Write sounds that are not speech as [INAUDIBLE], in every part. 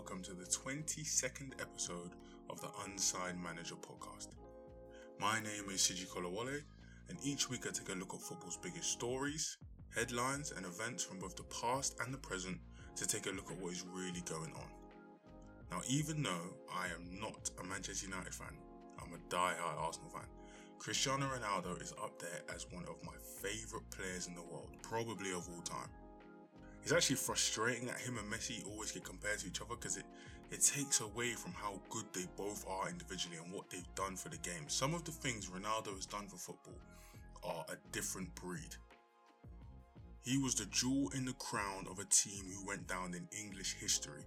welcome to the 22nd episode of the Unsigned Manager podcast. My name is Siji Kolawole, and each week I take a look at football's biggest stories, headlines, and events from both the past and the present to take a look at what is really going on. Now, even though I am not a Manchester United fan, I'm a die-hard Arsenal fan. Cristiano Ronaldo is up there as one of my favourite players in the world, probably of all time. It's actually frustrating that him and Messi always get compared to each other because it, it takes away from how good they both are individually and what they've done for the game. Some of the things Ronaldo has done for football are a different breed. He was the jewel in the crown of a team who went down in English history.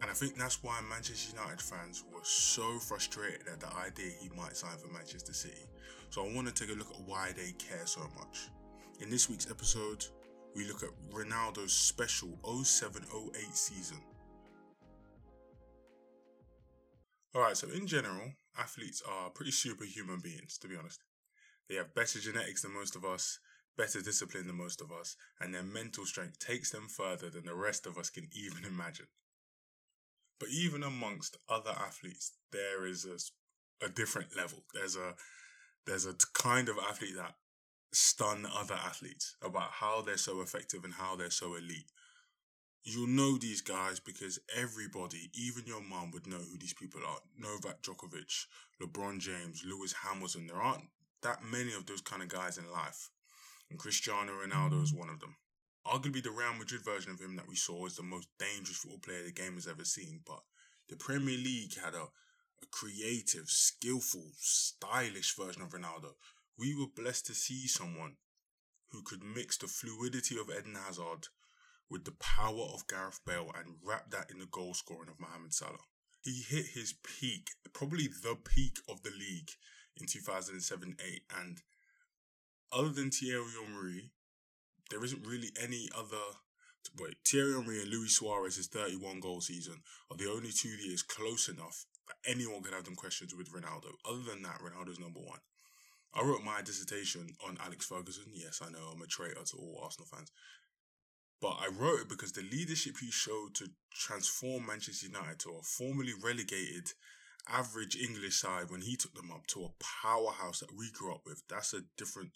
And I think that's why Manchester United fans were so frustrated at the idea he might sign for Manchester City. So I want to take a look at why they care so much. In this week's episode, we look at Ronaldo's special 0708 season. Alright, so in general, athletes are pretty superhuman beings, to be honest. They have better genetics than most of us, better discipline than most of us, and their mental strength takes them further than the rest of us can even imagine. But even amongst other athletes, there is a, a different level. There's a there's a kind of athlete that stun other athletes about how they're so effective and how they're so elite. You'll know these guys because everybody, even your mom, would know who these people are. Novak Djokovic, LeBron James, Lewis Hamilton. There aren't that many of those kind of guys in life. And Cristiano Ronaldo is mm. one of them. Arguably, the Real Madrid version of him that we saw is the most dangerous football player the game has ever seen. But the Premier League had a, a creative, skillful, stylish version of Ronaldo we were blessed to see someone who could mix the fluidity of Eden Hazard with the power of Gareth Bale and wrap that in the goal scoring of Mohamed Salah. He hit his peak, probably the peak of the league in 2007 8. And other than Thierry Henry, there isn't really any other. Wait, Thierry Henry and Luis Suarez's 31 goal season are the only two years close enough that anyone could have them questions with Ronaldo. Other than that, Ronaldo's number one. I wrote my dissertation on Alex Ferguson. Yes, I know I'm a traitor to all Arsenal fans. But I wrote it because the leadership he showed to transform Manchester United to a formerly relegated average English side when he took them up to a powerhouse that we grew up with, that's a different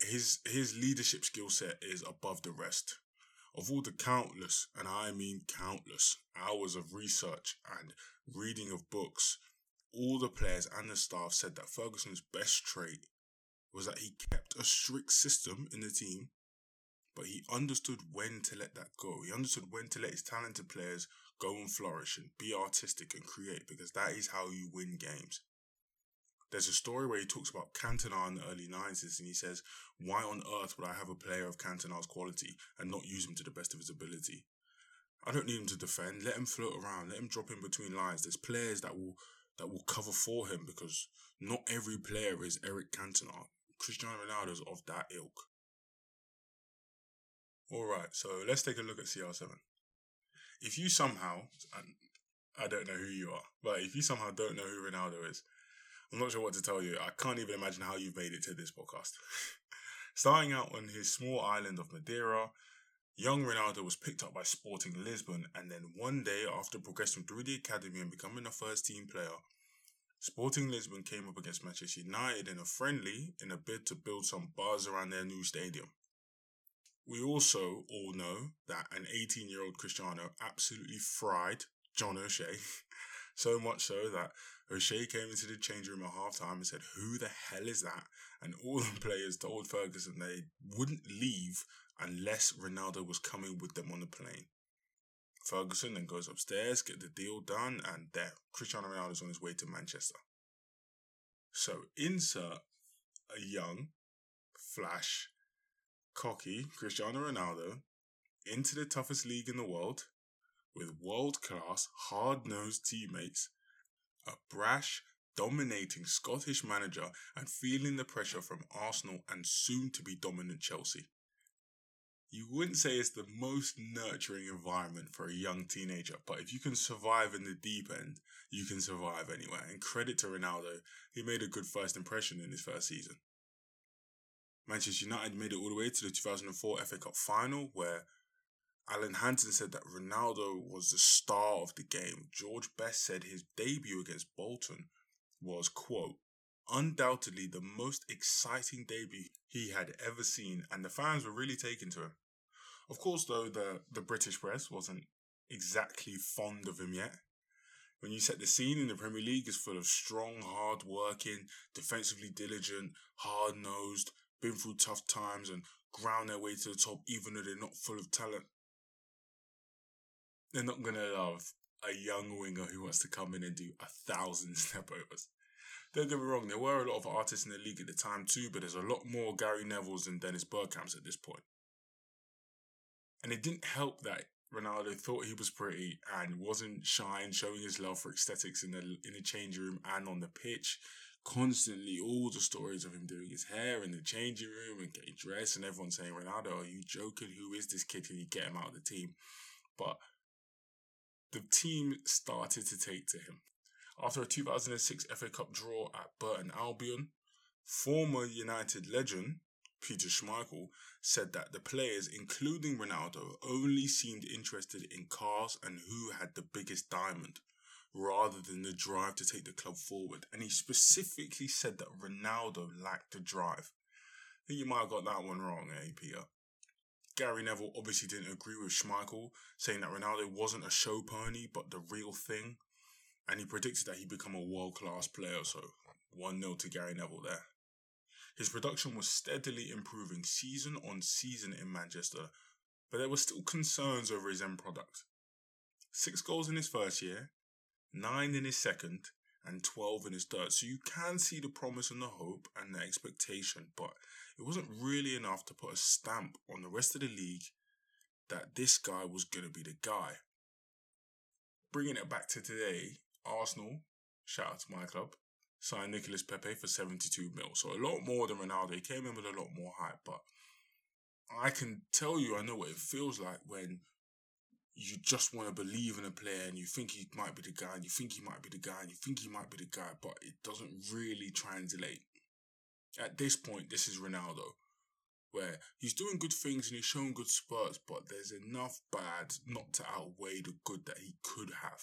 his his leadership skill set is above the rest. Of all the countless, and I mean countless, hours of research and reading of books all the players and the staff said that Ferguson's best trait was that he kept a strict system in the team, but he understood when to let that go. He understood when to let his talented players go and flourish and be artistic and create because that is how you win games. There's a story where he talks about Cantona in the early 90s and he says, Why on earth would I have a player of Cantona's quality and not use him to the best of his ability? I don't need him to defend. Let him float around. Let him drop in between lines. There's players that will that will cover for him because not every player is Eric Cantona. Cristiano Ronaldo is of that ilk. Alright, so let's take a look at CR7. If you somehow, I don't know who you are, but if you somehow don't know who Ronaldo is, I'm not sure what to tell you. I can't even imagine how you've made it to this podcast. [LAUGHS] Starting out on his small island of Madeira, Young Ronaldo was picked up by Sporting Lisbon, and then one day after progressing through the academy and becoming a first team player, Sporting Lisbon came up against Manchester United in a friendly in a bid to build some buzz around their new stadium. We also all know that an 18 year old Cristiano absolutely fried John O'Shea, [LAUGHS] so much so that O'Shea came into the change room at halftime and said, Who the hell is that? And all the [LAUGHS] players told Ferguson they wouldn't leave unless Ronaldo was coming with them on the plane. Ferguson then goes upstairs, get the deal done, and there, Cristiano Ronaldo is on his way to Manchester. So insert a young, flash, cocky Cristiano Ronaldo into the toughest league in the world with world class, hard nosed teammates, a brash, dominating Scottish manager, and feeling the pressure from Arsenal and soon to be dominant Chelsea you wouldn't say it's the most nurturing environment for a young teenager, but if you can survive in the deep end, you can survive anywhere. And credit to Ronaldo, he made a good first impression in his first season. Manchester United made it all the way to the 2004 FA Cup final, where Alan Hansen said that Ronaldo was the star of the game. George Best said his debut against Bolton was, quote, undoubtedly the most exciting debut he had ever seen, and the fans were really taken to him. Of course, though, the, the British press wasn't exactly fond of him yet. When you set the scene in the Premier League is full of strong, hard working, defensively diligent, hard nosed, been through tough times and ground their way to the top even though they're not full of talent. They're not gonna love a young winger who wants to come in and do a thousand [LAUGHS] step overs. Don't get me wrong, there were a lot of artists in the league at the time too, but there's a lot more Gary Nevilles and Dennis Bergkamps at this point. And it didn't help that Ronaldo thought he was pretty and wasn't shy in showing his love for aesthetics in the in the changing room and on the pitch. Constantly, all the stories of him doing his hair in the changing room and getting dressed, and everyone saying, "Ronaldo, are you joking? Who is this kid? Can you get him out of the team?" But the team started to take to him. After a 2006 FA Cup draw at Burton Albion, former United legend Peter Schmeichel said that the players, including Ronaldo, only seemed interested in cars and who had the biggest diamond, rather than the drive to take the club forward. And he specifically said that Ronaldo lacked the drive. I think you might have got that one wrong, eh, Peter? Gary Neville obviously didn't agree with Schmeichel, saying that Ronaldo wasn't a show pony, but the real thing. And he predicted that he'd become a world class player, so 1 0 to Gary Neville there. His production was steadily improving season on season in Manchester, but there were still concerns over his end product. Six goals in his first year, nine in his second, and 12 in his third. So you can see the promise and the hope and the expectation, but it wasn't really enough to put a stamp on the rest of the league that this guy was going to be the guy. Bringing it back to today, Arsenal, shout out to my club, signed Nicolas Pepe for 72 mil. So a lot more than Ronaldo. He came in with a lot more hype, but I can tell you, I know what it feels like when you just want to believe in a player and you think he might be the guy and you think he might be the guy and you think he might be the guy, but it doesn't really translate. At this point, this is Ronaldo, where he's doing good things and he's showing good spurts, but there's enough bad not to outweigh the good that he could have.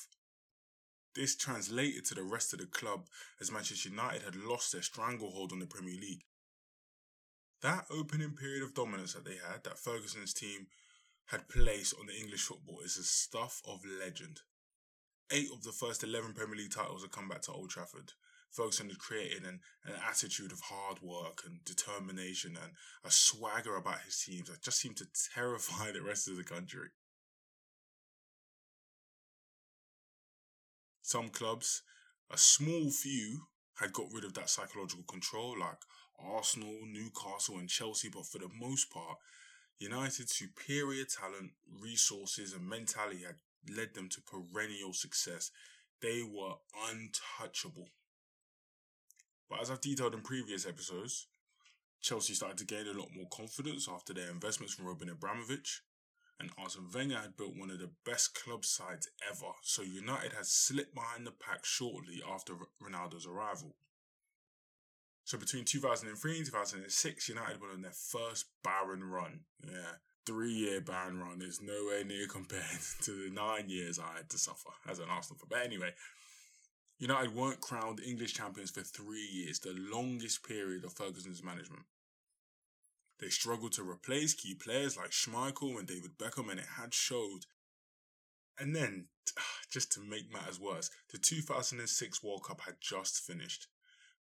This translated to the rest of the club as Manchester United had lost their stranglehold on the Premier League. That opening period of dominance that they had, that Ferguson's team had placed on the English football, is the stuff of legend. Eight of the first 11 Premier League titles had come back to Old Trafford. Ferguson had created an, an attitude of hard work and determination and a swagger about his teams that just seemed to [LAUGHS] terrify the rest of the country. Some clubs, a small few, had got rid of that psychological control, like Arsenal, Newcastle, and Chelsea, but for the most part, United's superior talent, resources, and mentality had led them to perennial success. They were untouchable. But as I've detailed in previous episodes, Chelsea started to gain a lot more confidence after their investments from Roman Abramovich and Arsene Wenger had built one of the best club sides ever, so United had slipped behind the pack shortly after Ronaldo's arrival. So between 2003 and 2006, United went on their first barren run. Yeah, three year barren run is nowhere near [LAUGHS] compared to the nine years I had to suffer as an Arsenal fan. But anyway, United weren't crowned English champions for three years, the longest period of Ferguson's management. They struggled to replace key players like Schmeichel and David Beckham, and it had showed. And then, [SIGHS] just to make matters worse, the 2006 World Cup had just finished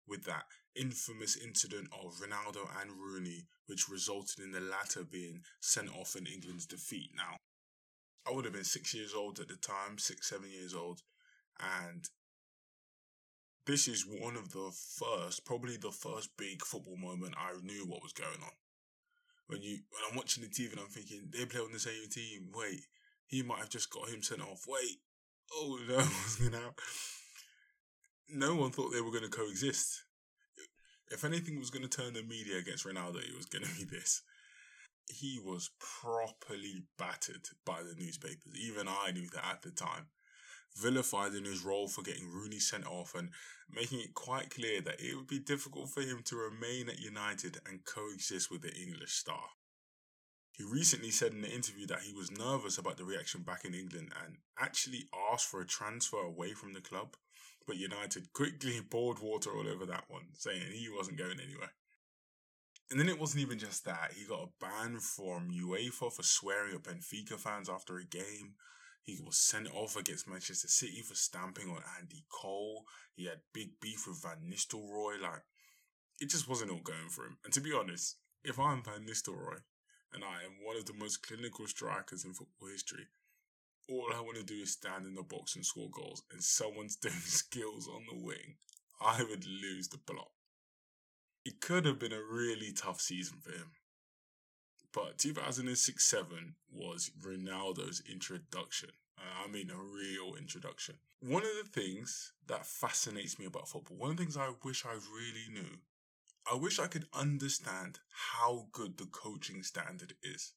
with that infamous incident of Ronaldo and Rooney, which resulted in the latter being sent off in England's defeat. Now, I would have been six years old at the time, six, seven years old, and this is one of the first, probably the first big football moment I knew what was going on when you when I'm watching the TV and I'm thinking they play on the same team. Wait, he might have just got him sent off. Wait, oh [LAUGHS] no, No one thought they were going to coexist. If anything was going to turn the media against Ronaldo, it was going to be this. He was properly battered by the newspapers. Even I knew that at the time vilified in his role for getting Rooney sent off and making it quite clear that it would be difficult for him to remain at United and coexist with the English star. He recently said in an interview that he was nervous about the reaction back in England and actually asked for a transfer away from the club. But United quickly [LAUGHS] poured water all over that one, saying he wasn't going anywhere. And then it wasn't even just that. He got a ban from UEFA for swearing at Benfica fans after a game. He was sent off against Manchester City for stamping on Andy Cole. He had big beef with Van Nistelrooy. Like, it just wasn't all going for him. And to be honest, if I'm Van Nistelrooy and I am one of the most clinical strikers in football history, all I want to do is stand in the box and score goals, and someone's [LAUGHS] doing skills on the wing, I would lose the plot. It could have been a really tough season for him. But 2006 7 was Ronaldo's introduction. I mean, a real introduction. One of the things that fascinates me about football, one of the things I wish I really knew, I wish I could understand how good the coaching standard is.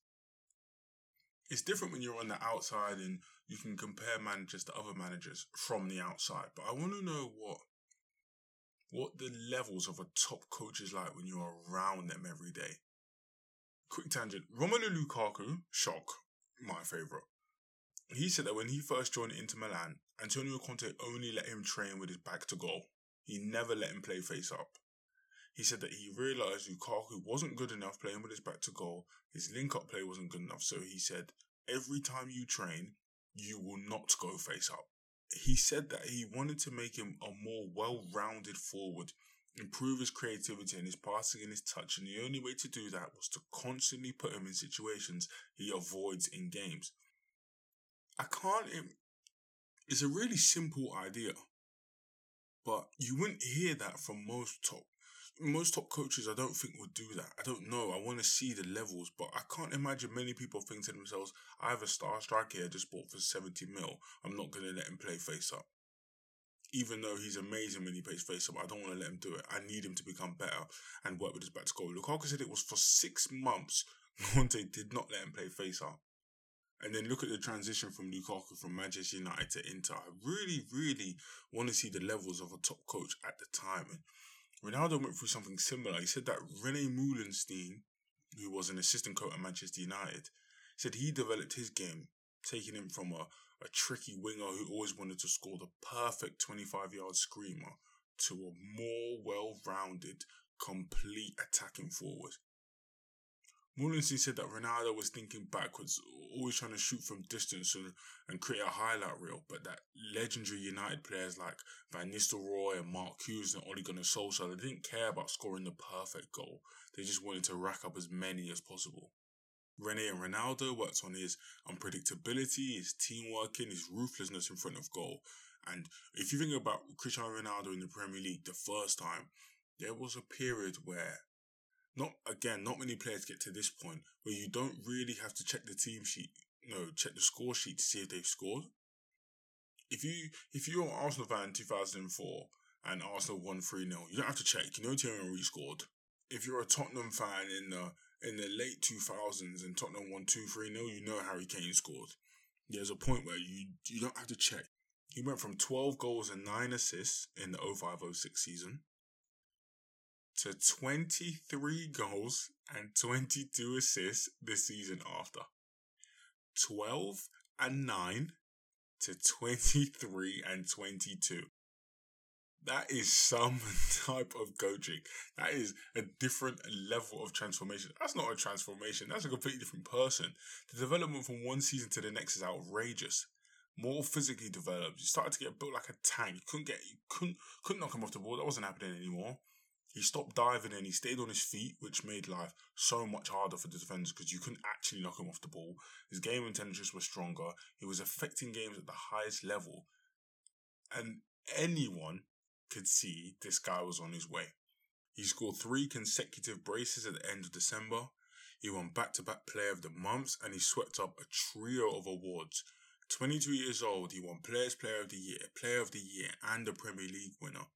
It's different when you're on the outside and you can compare managers to other managers from the outside, but I want to know what what the levels of a top coach is like when you're around them every day. Quick tangent. Romelu Lukaku, shock, my favourite. He said that when he first joined Inter Milan, Antonio Conte only let him train with his back to goal. He never let him play face up. He said that he realised Lukaku wasn't good enough playing with his back to goal. His link up play wasn't good enough. So he said, every time you train, you will not go face up. He said that he wanted to make him a more well rounded forward improve his creativity and his passing and his touch, and the only way to do that was to constantly put him in situations he avoids in games. I can't. It's a really simple idea, but you wouldn't hear that from most top. Most top coaches, I don't think would do that. I don't know. I want to see the levels, but I can't imagine many people think to themselves, "I have a star striker here just bought for seventy mil. I'm not going to let him play face up." Even though he's amazing when he plays face up, I don't want to let him do it. I need him to become better and work with his back to goal. Lukaku said it was for six months [LAUGHS] Conte did not let him play face up. And then look at the transition from Lukaku from Manchester United to Inter. I really, really want to see the levels of a top coach at the time. And Ronaldo went through something similar. He said that Rene Meulensteen, who was an assistant coach at Manchester United, said he developed his game, taking him from a a tricky winger who always wanted to score the perfect 25 yard screamer to a more well rounded, complete attacking forward. Meulensteen said that Ronaldo was thinking backwards, always trying to shoot from distance and, and create a highlight reel, but that legendary United players like Van Nistelrooy and Mark Hughes and Ole Gunnar Solskjaer, they didn't care about scoring the perfect goal. They just wanted to rack up as many as possible. Rene and Ronaldo worked on his unpredictability, his teamwork, and his ruthlessness in front of goal. And if you think about Cristiano Ronaldo in the Premier League the first time, there was a period where not again, not many players get to this point where you don't really have to check the team sheet, know, check the score sheet to see if they've scored. If you if you're an Arsenal fan in 2004 and Arsenal won 3 0, you don't have to check. You know Thierry Henry scored. If you're a Tottenham fan in the in the late 2000s and Tottenham won 2 3 0, you know Harry Kane scored. There's a point where you, you don't have to check. He went from 12 goals and 9 assists in the 05 06 season to 23 goals and 22 assists the season after. 12 and 9 to 23 and 22. That is some [LAUGHS] type of coaching. That is a different level of transformation. That's not a transformation. That's a completely different person. The development from one season to the next is outrageous. More physically developed. You started to get built like a tank. You couldn't get, you couldn't, couldn't knock him off the ball. That wasn't happening anymore. He stopped diving and he stayed on his feet, which made life so much harder for the defenders because you couldn't actually knock him off the ball. His game intelligence was stronger. He was affecting games at the highest level. And anyone could see this guy was on his way. He scored three consecutive braces at the end of December. He won back to back Player of the Month and he swept up a trio of awards. 22 years old, he won Players Player of the Year, Player of the Year, and the Premier League winner,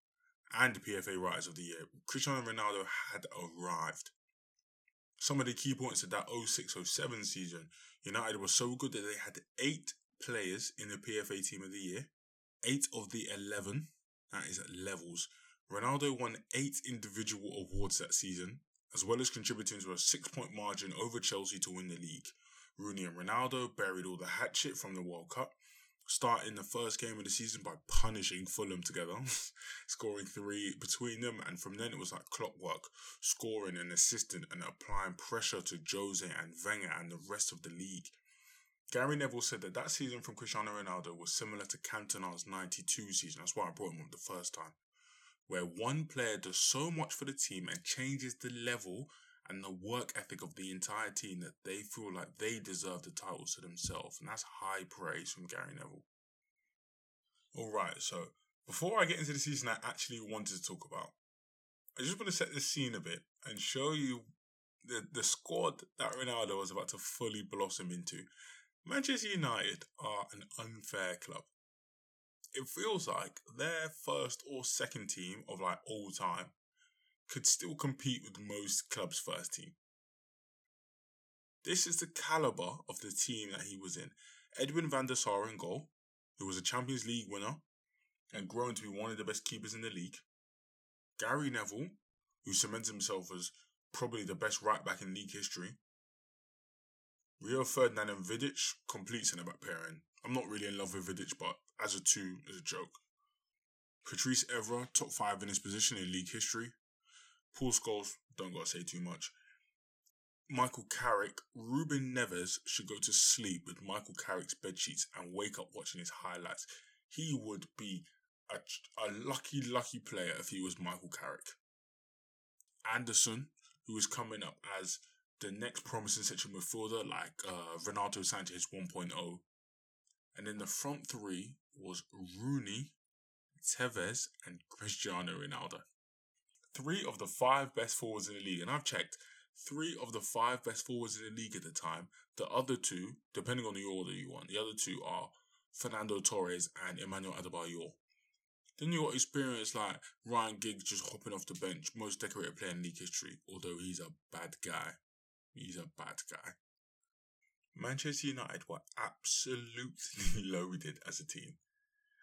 and the PFA Writers of the Year. Cristiano Ronaldo had arrived. Some of the key points of that 06 07 season, United was so good that they had eight players in the PFA Team of the Year, eight of the 11 that is at levels. Ronaldo won eight individual awards that season, as well as contributing to a six point margin over Chelsea to win the league. Rooney and Ronaldo buried all the hatchet from the World Cup, starting the first game of the season by punishing Fulham together, [LAUGHS] scoring three between them, and from then it was like clockwork, scoring and assisting and applying pressure to Jose and Wenger and the rest of the league. Gary Neville said that that season from Cristiano Ronaldo was similar to Cantona's 92 season. That's why I brought him up the first time. Where one player does so much for the team and changes the level and the work ethic of the entire team that they feel like they deserve the titles to themselves. And that's high praise from Gary Neville. Alright, so before I get into the season I actually wanted to talk about, I just want to set the scene a bit and show you the, the squad that Ronaldo was about to fully blossom into. Manchester United are an unfair club. It feels like their first or second team of like all time could still compete with most clubs' first team. This is the caliber of the team that he was in. Edwin van der Sar in goal, who was a Champions League winner and grown to be one of the best keepers in the league. Gary Neville, who cements himself as probably the best right back in league history. Rio Ferdinand and Vidic complete centre back pairing. I'm not really in love with Vidic, but as a two, is a joke. Patrice Evra, top five in his position in league history. Paul Scholes, don't gotta say too much. Michael Carrick, Ruben Neves should go to sleep with Michael Carrick's bedsheets and wake up watching his highlights. He would be a, a lucky, lucky player if he was Michael Carrick. Anderson, who is coming up as the next promising central midfielder, like uh, Renato Sanches 1.0. And then the front three was Rooney, Tevez, and Cristiano Ronaldo three of the five best forwards in the league, and I've checked three of the five best forwards in the league at the time. The other two, depending on the order you want, the other two are Fernando Torres and Emmanuel Adebayor. Then you got experience like Ryan Giggs just hopping off the bench, most decorated player in league history, although he's a bad guy. He's a bad guy. Manchester United were absolutely [LAUGHS] loaded as a team.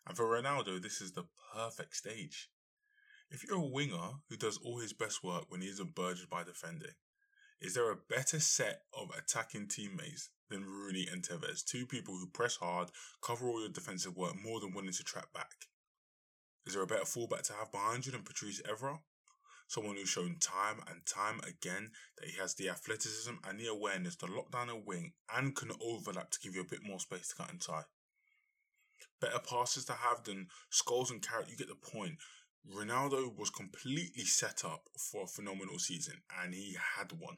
And for Ronaldo, this is the perfect stage. If you're a winger who does all his best work when he isn't burdened by defending, is there a better set of attacking teammates than Rooney and Tevez? Two people who press hard, cover all your defensive work more than willing to track back. Is there a better fullback to have behind you than Patrice Evra? Someone who's shown time and time again that he has the athleticism and the awareness to lock down a wing and can overlap to give you a bit more space to cut inside. Better passes to have than Scholes and Carrick, you get the point. Ronaldo was completely set up for a phenomenal season, and he had one.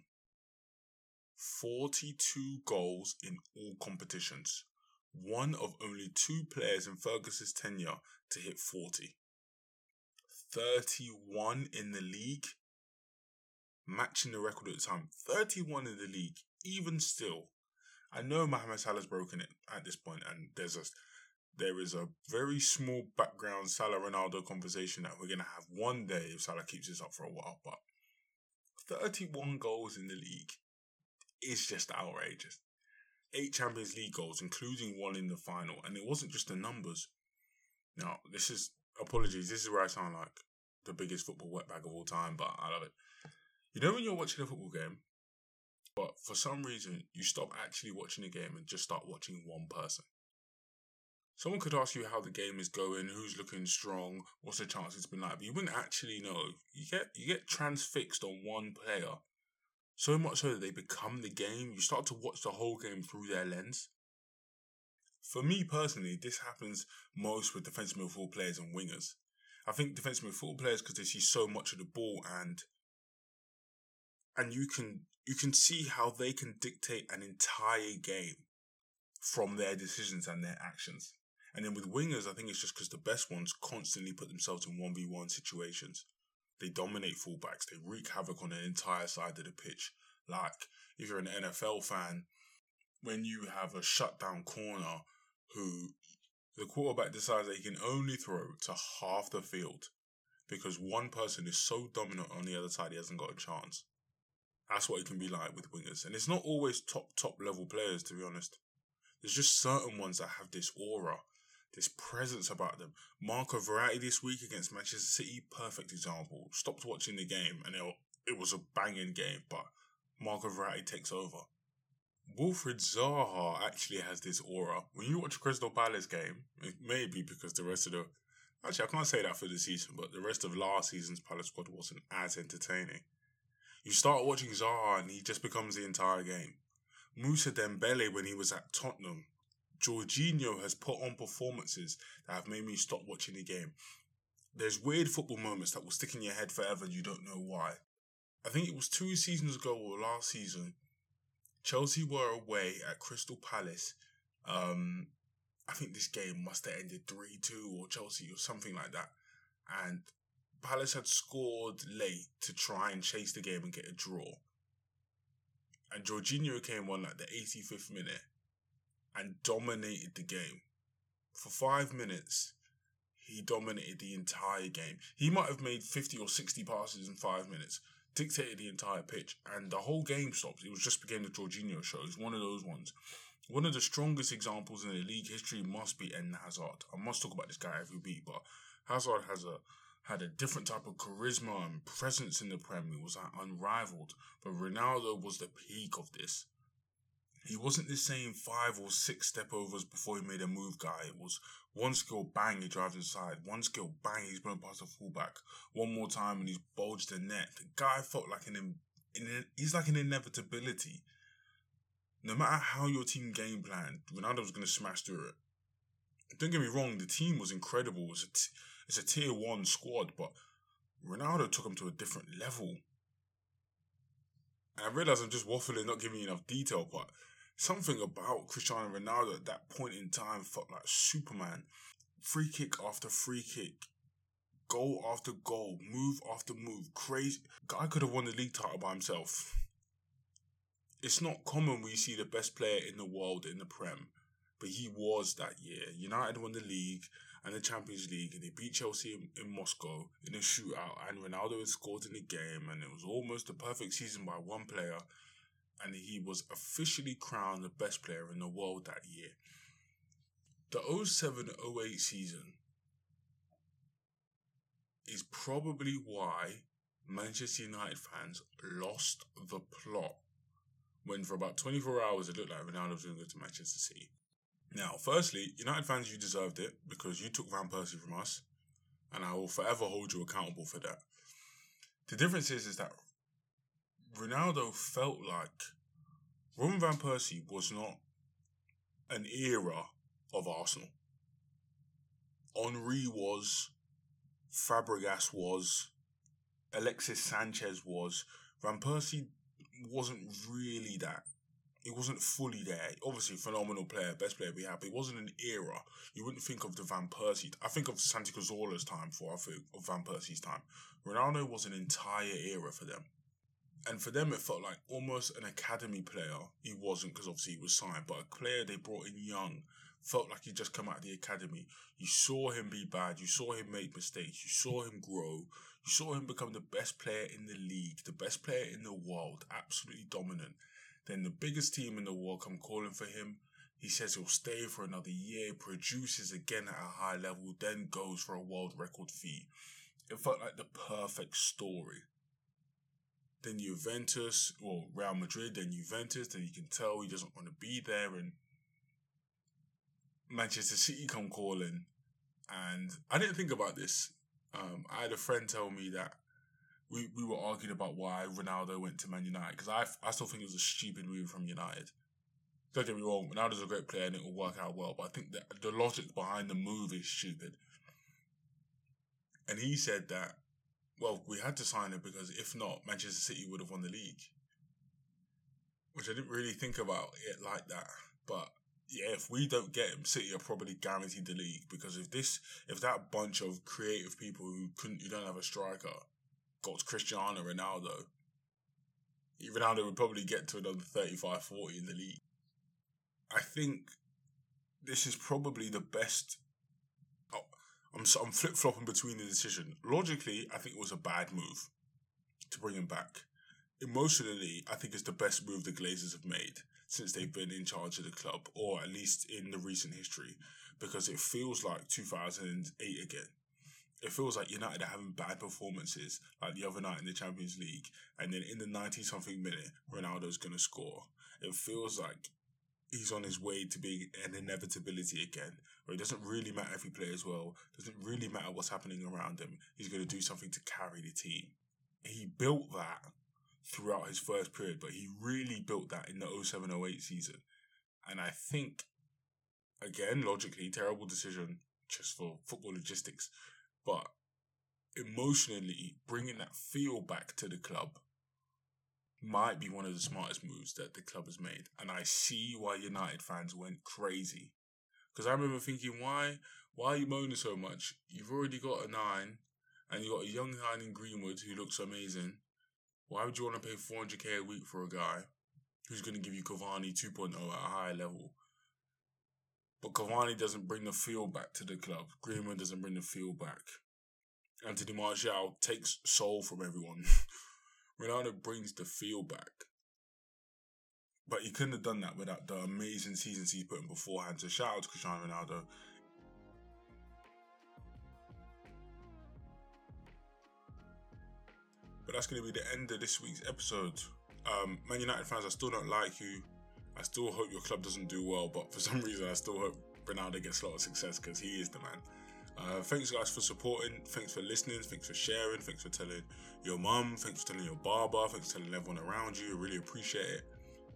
42 goals in all competitions. One of only two players in Ferguson's tenure to hit 40. 31 in the league, matching the record at the time. 31 in the league, even still. I know Mohamed Salah's broken it at this point, and there's a there is a very small background Salah Ronaldo conversation that we're to have one day if Salah keeps this up for a while. But 31 goals in the league is just outrageous. Eight Champions League goals, including one in the final. And it wasn't just the numbers. Now, this is, apologies, this is where I sound like the biggest football wetbag of all time, but I love it. You know when you're watching a football game, but for some reason you stop actually watching the game and just start watching one person. Someone could ask you how the game is going, who's looking strong, what's the chance it's been like, but you wouldn't actually know. You get you get transfixed on one player, so much so that they become the game. You start to watch the whole game through their lens. For me personally, this happens most with defensive midfield players and wingers. I think defensive midfield players because they see so much of the ball and and you can you can see how they can dictate an entire game from their decisions and their actions. And then with wingers, I think it's just because the best ones constantly put themselves in 1v1 situations. They dominate fullbacks, they wreak havoc on the entire side of the pitch. Like, if you're an NFL fan, when you have a shutdown corner who the quarterback decides that he can only throw to half the field because one person is so dominant on the other side, he hasn't got a chance. That's what it can be like with wingers. And it's not always top, top level players, to be honest. There's just certain ones that have this aura this presence about them. Marco Verratti this week against Manchester City, perfect example. Stopped watching the game and it was a banging game, but Marco Verratti takes over. Wilfried Zaha actually has this aura. When you watch Crystal Palace game, it may be because the rest of the actually I can't say that for the season, but the rest of last season's Palace squad wasn't as entertaining. You start watching Zaha and he just becomes the entire game. Moussa Dembele when he was at Tottenham. Jorginho has put on performances that have made me stop watching the game. There's weird football moments that will stick in your head forever and you don't know why. I think it was two seasons ago or last season Chelsea were away at Crystal Palace. Um, I think this game must have ended 3 2 or Chelsea or something like that. And Palace had scored late to try and chase the game and get a draw. And Jorginho came on like the 85th minute and dominated the game. For five minutes, he dominated the entire game. He might have made 50 or 60 passes in five minutes, dictated the entire pitch, and the whole game stopped. It was just became the Jorginho show. It's one of those ones. One of the strongest examples in the league history must be Eden Hazard. I must talk about this guy every week, but Hazard has a had a different type of charisma and presence in the Prem. He was like, unrivaled. But Ronaldo was the peak of this. He wasn't the same five or six step overs before he made a move guy. It was one skill, bang, he drives inside. One skill, bang, he's going past the fullback. One more time and he's bulged the net. The guy felt like an, in, he's like an inevitability. No matter how your team game planned, Ronaldo was going to smash through it. Don't get me wrong, the team was incredible. It's a, t- it's a tier one squad, but Ronaldo took him to a different level. And I realize I'm just waffling, not giving you enough detail, but something about Cristiano Ronaldo at that point in time felt like Superman. Free kick after free kick, goal after goal, move after move, crazy. Guy could have won the league title by himself. It's not common we see the best player in the world in the Prem, but he was that year. United won the league and the Champions League, and they beat Chelsea in, in Moscow in a shootout, and Ronaldo had scored in the game, and it was almost a perfect season by one player and he was officially crowned the best player in the world that year. The 07 08 season is probably why Manchester United fans lost the plot when for about 24 hours it looked like Ronaldo was going to go to Manchester City. Now, firstly, United fans, you deserved it because you took Van Persie from us, and I will forever hold you accountable for that. The difference is, is that Ronaldo felt like Robin Van Persie was not an era of Arsenal. Henry was, Fabregas was, Alexis Sanchez was. Van Persie wasn't really that. He wasn't fully there. Obviously, phenomenal player, best player we have. But it wasn't an era. You wouldn't think of the Van Persie. I think of Santi Cazorla's time before I think of Van Persie's time. Ronaldo was an entire era for them. And for them, it felt like almost an academy player. He wasn't because obviously he was signed, but a player they brought in young felt like he just come out of the academy. You saw him be bad. You saw him make mistakes. You saw him grow. You saw him become the best player in the league, the best player in the world, absolutely dominant. Then the biggest team in the world come calling for him. He says he'll stay for another year, produces again at a high level, then goes for a world record fee. It felt like the perfect story then Juventus or Real Madrid, then Juventus, then you can tell he doesn't want to be there and Manchester City come calling and I didn't think about this. Um, I had a friend tell me that we, we were arguing about why Ronaldo went to Man United because I, I still think it was a stupid move from United. Don't get me wrong, Ronaldo's a great player and it will work out well, but I think that the logic behind the move is stupid. And he said that well, we had to sign him because if not, Manchester City would have won the league. Which I didn't really think about it like that. But yeah, if we don't get him, City are probably guaranteed the league because if this, if that bunch of creative people who couldn't, who don't have a striker, got Cristiano Ronaldo, Ronaldo would probably get to another 35, 40 in the league. I think this is probably the best I'm I'm flip flopping between the decision. Logically, I think it was a bad move to bring him back. Emotionally, I think it's the best move the Glazers have made since they've been in charge of the club, or at least in the recent history, because it feels like 2008 again. it feels like United are having bad performances, like the other night in the Champions League, and then in the 90 something minute, Ronaldo's going to score. It feels like he's on his way to being an inevitability again, where it doesn't really matter if he plays well, doesn't really matter what's happening around him. He's going to do something to carry the team. He built that throughout his first period, but he really built that in the 07 08 season. And I think, again, logically, terrible decision just for football logistics. But emotionally, bringing that feel back to the club might be one of the smartest moves that the club has made. And I see why United fans went crazy. Because I remember thinking, why, why are you moaning so much? You've already got a nine, and you got a young nine in Greenwood who looks amazing. Why would you want to pay 400k a week for a guy who's going to give you Cavani 2.0 at a higher level? But Cavani doesn't bring the feel back to the club. Greenwood doesn't bring the feel back. Anthony Martial takes soul from everyone. [LAUGHS] Ronaldo brings the feel back. But he couldn't have done that without the amazing seasons he's put in beforehand. So shout out to Cristiano Ronaldo. But that's going to be the end of this week's episode. Um, Man United fans, I still don't like you. I still hope your club doesn't do well, but for [LAUGHS] some reason, I still hope Ronaldo gets a lot of success because he is the man. Uh, thanks, guys, for supporting. Thanks for listening. Thanks for sharing. Thanks for telling your mum. Thanks for telling your barber. Thanks for telling everyone around you. Really appreciate it.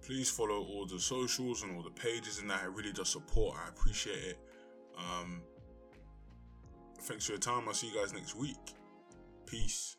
Please follow all the socials and all the pages and that. It really does support. I appreciate it. Um, thanks for your time. I'll see you guys next week. Peace.